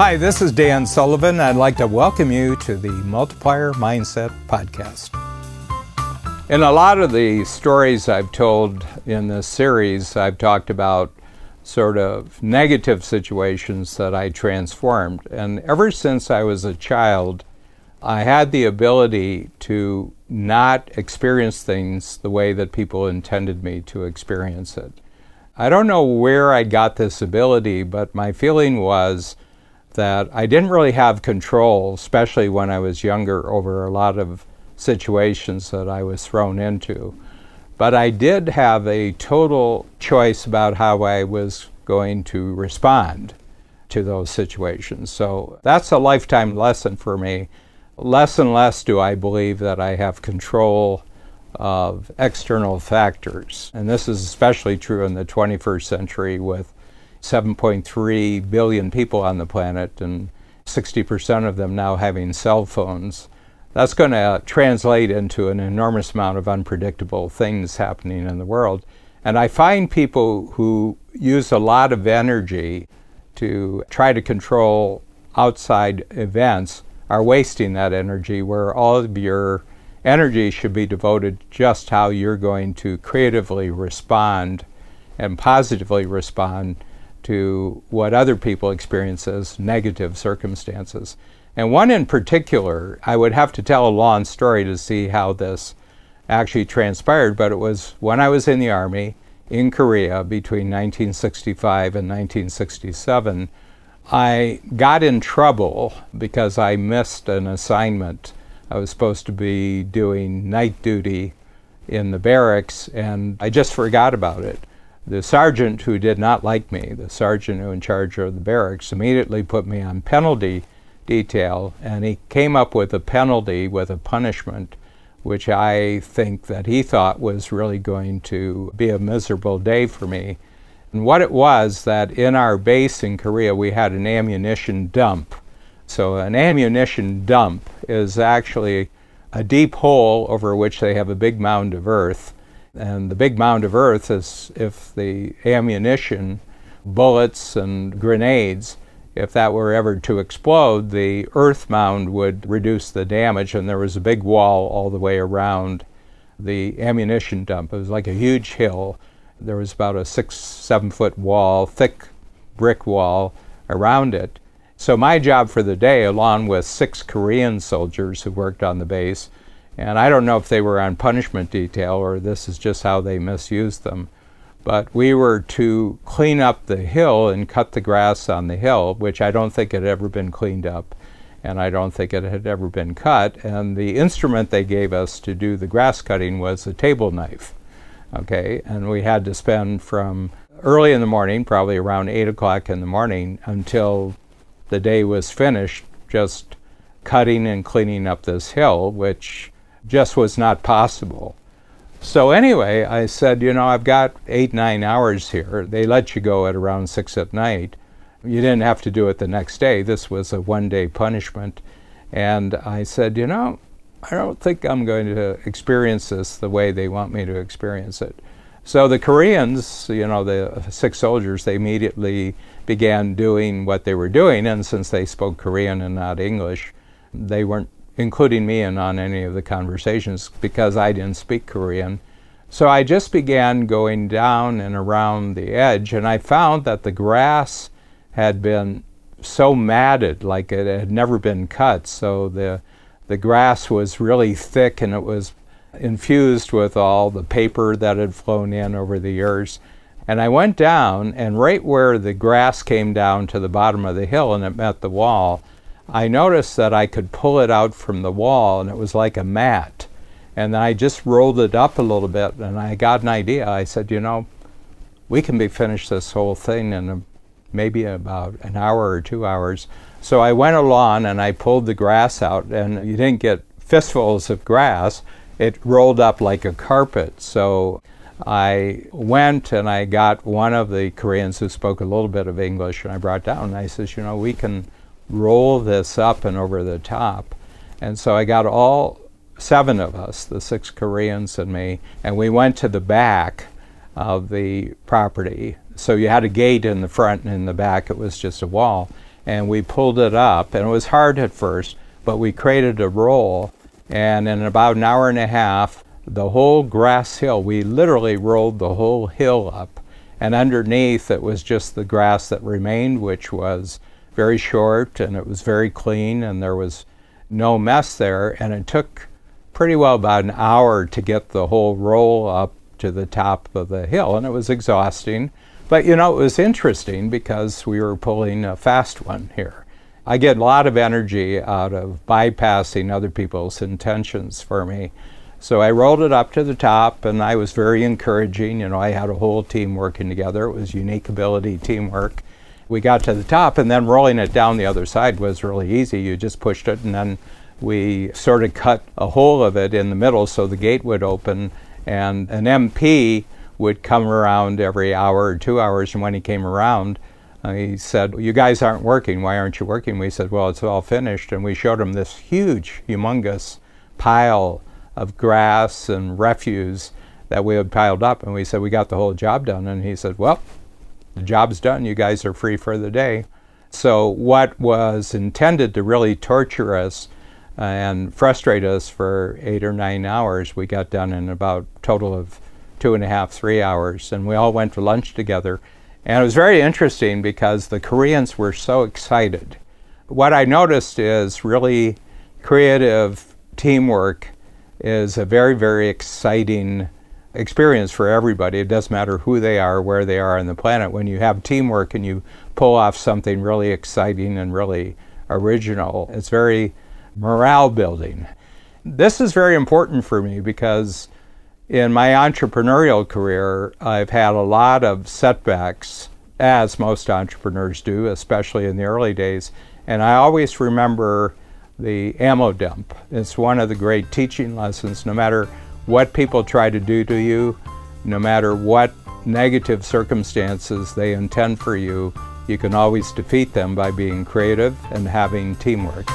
Hi, this is Dan Sullivan. I'd like to welcome you to the Multiplier Mindset Podcast. In a lot of the stories I've told in this series, I've talked about sort of negative situations that I transformed. And ever since I was a child, I had the ability to not experience things the way that people intended me to experience it. I don't know where I got this ability, but my feeling was that I didn't really have control, especially when I was younger, over a lot of situations that I was thrown into. But I did have a total choice about how I was going to respond to those situations. So that's a lifetime lesson for me. Less and less do I believe that I have control of external factors. And this is especially true in the 21st century with 7.3 billion people on the planet and 60% of them now having cell phones. That's going to translate into an enormous amount of unpredictable things happening in the world. And I find people who use a lot of energy to try to control outside events are wasting that energy, where all of your energy should be devoted just how you're going to creatively respond and positively respond to what other people experience as negative circumstances. And one in particular, I would have to tell a long story to see how this actually transpired, but it was when I was in the Army in Korea between 1965 and 1967. I got in trouble because I missed an assignment. I was supposed to be doing night duty in the barracks, and I just forgot about it. The sergeant who did not like me, the sergeant who in charge of the barracks, immediately put me on penalty detail, and he came up with a penalty with a punishment, which I think that he thought was really going to be a miserable day for me. And what it was that in our base in Korea we had an ammunition dump. So an ammunition dump is actually a deep hole over which they have a big mound of earth and the big mound of earth is if the ammunition, bullets, and grenades, if that were ever to explode, the earth mound would reduce the damage, and there was a big wall all the way around the ammunition dump. It was like a huge hill. There was about a six, seven foot wall, thick brick wall around it. So, my job for the day, along with six Korean soldiers who worked on the base, and I don't know if they were on punishment detail or this is just how they misused them. But we were to clean up the hill and cut the grass on the hill, which I don't think had ever been cleaned up and I don't think it had ever been cut. And the instrument they gave us to do the grass cutting was a table knife. Okay, and we had to spend from early in the morning, probably around 8 o'clock in the morning, until the day was finished, just cutting and cleaning up this hill, which just was not possible. So anyway, I said, you know, I've got eight, nine hours here. They let you go at around six at night. You didn't have to do it the next day. This was a one day punishment. And I said, you know, I don't think I'm going to experience this the way they want me to experience it. So the Koreans, you know, the six soldiers, they immediately began doing what they were doing. And since they spoke Korean and not English, they weren't including me in on any of the conversations because I didn't speak Korean. So I just began going down and around the edge, and I found that the grass had been so matted, like it had never been cut. So the the grass was really thick, and it was infused with all the paper that had flown in over the years. And I went down, and right where the grass came down to the bottom of the hill and it met the wall, I noticed that I could pull it out from the wall and it was like a mat. And then I just rolled it up a little bit and I got an idea. I said, you know, we can be finished this whole thing in a, maybe about an hour or two hours. So I went along and I pulled the grass out, and you didn't get fistfuls of grass. It rolled up like a carpet. So I went and I got one of the Koreans who spoke a little bit of English, and I brought down. And I says, you know, we can roll this up and over the top. And so I got all seven of us, the six Koreans and me, and we went to the back of the property. So you had a gate in the front and in the back it was just a wall. and we pulled it up. And it was hard at first, but we created a roll. And in about an hour and a half, the whole grass hill, we literally rolled the whole hill up. And underneath, it was just the grass that remained, which was very short and it was very clean, and there was no mess there. And it took pretty well about an hour to get the whole roll up to the top of the hill, and it was exhausting. But you know, it was interesting because we were pulling a fast one here. I get a lot of energy out of bypassing other people's intentions for me. So I rolled it up to the top, and I was very encouraging. You know, I had a whole team working together. It was unique ability teamwork. We got to the top, and then rolling it down the other side was really easy. You just pushed it, and then we sort of cut a hole of it in the middle so the gate would open, and an MP would come around every hour or two hours. And when he came around, uh, he said, You guys aren't working. Why aren't you working? We said, Well, it's all finished. And we showed him this huge, humongous pile of grass and refuse that we had piled up. And we said, We got the whole job done. And he said, Well, the job's done. You guys are free for the day. So, what was intended to really torture us uh, and frustrate us for eight or nine hours, we got done in about total of two and a half, three hours. And we all went to lunch together. And it was very interesting because the Koreans were so excited. What I noticed is really creative teamwork is a very, very exciting experience for everybody. It doesn't matter who they are, where they are on the planet. When you have teamwork and you pull off something really exciting and really original, it's very morale building. This is very important for me because in my entrepreneurial career, I've had a lot of setbacks, as most entrepreneurs do, especially in the early days. And I always remember the ammo dump. It's one of the great teaching lessons. No matter what people try to do to you, no matter what negative circumstances they intend for you, you can always defeat them by being creative and having teamwork.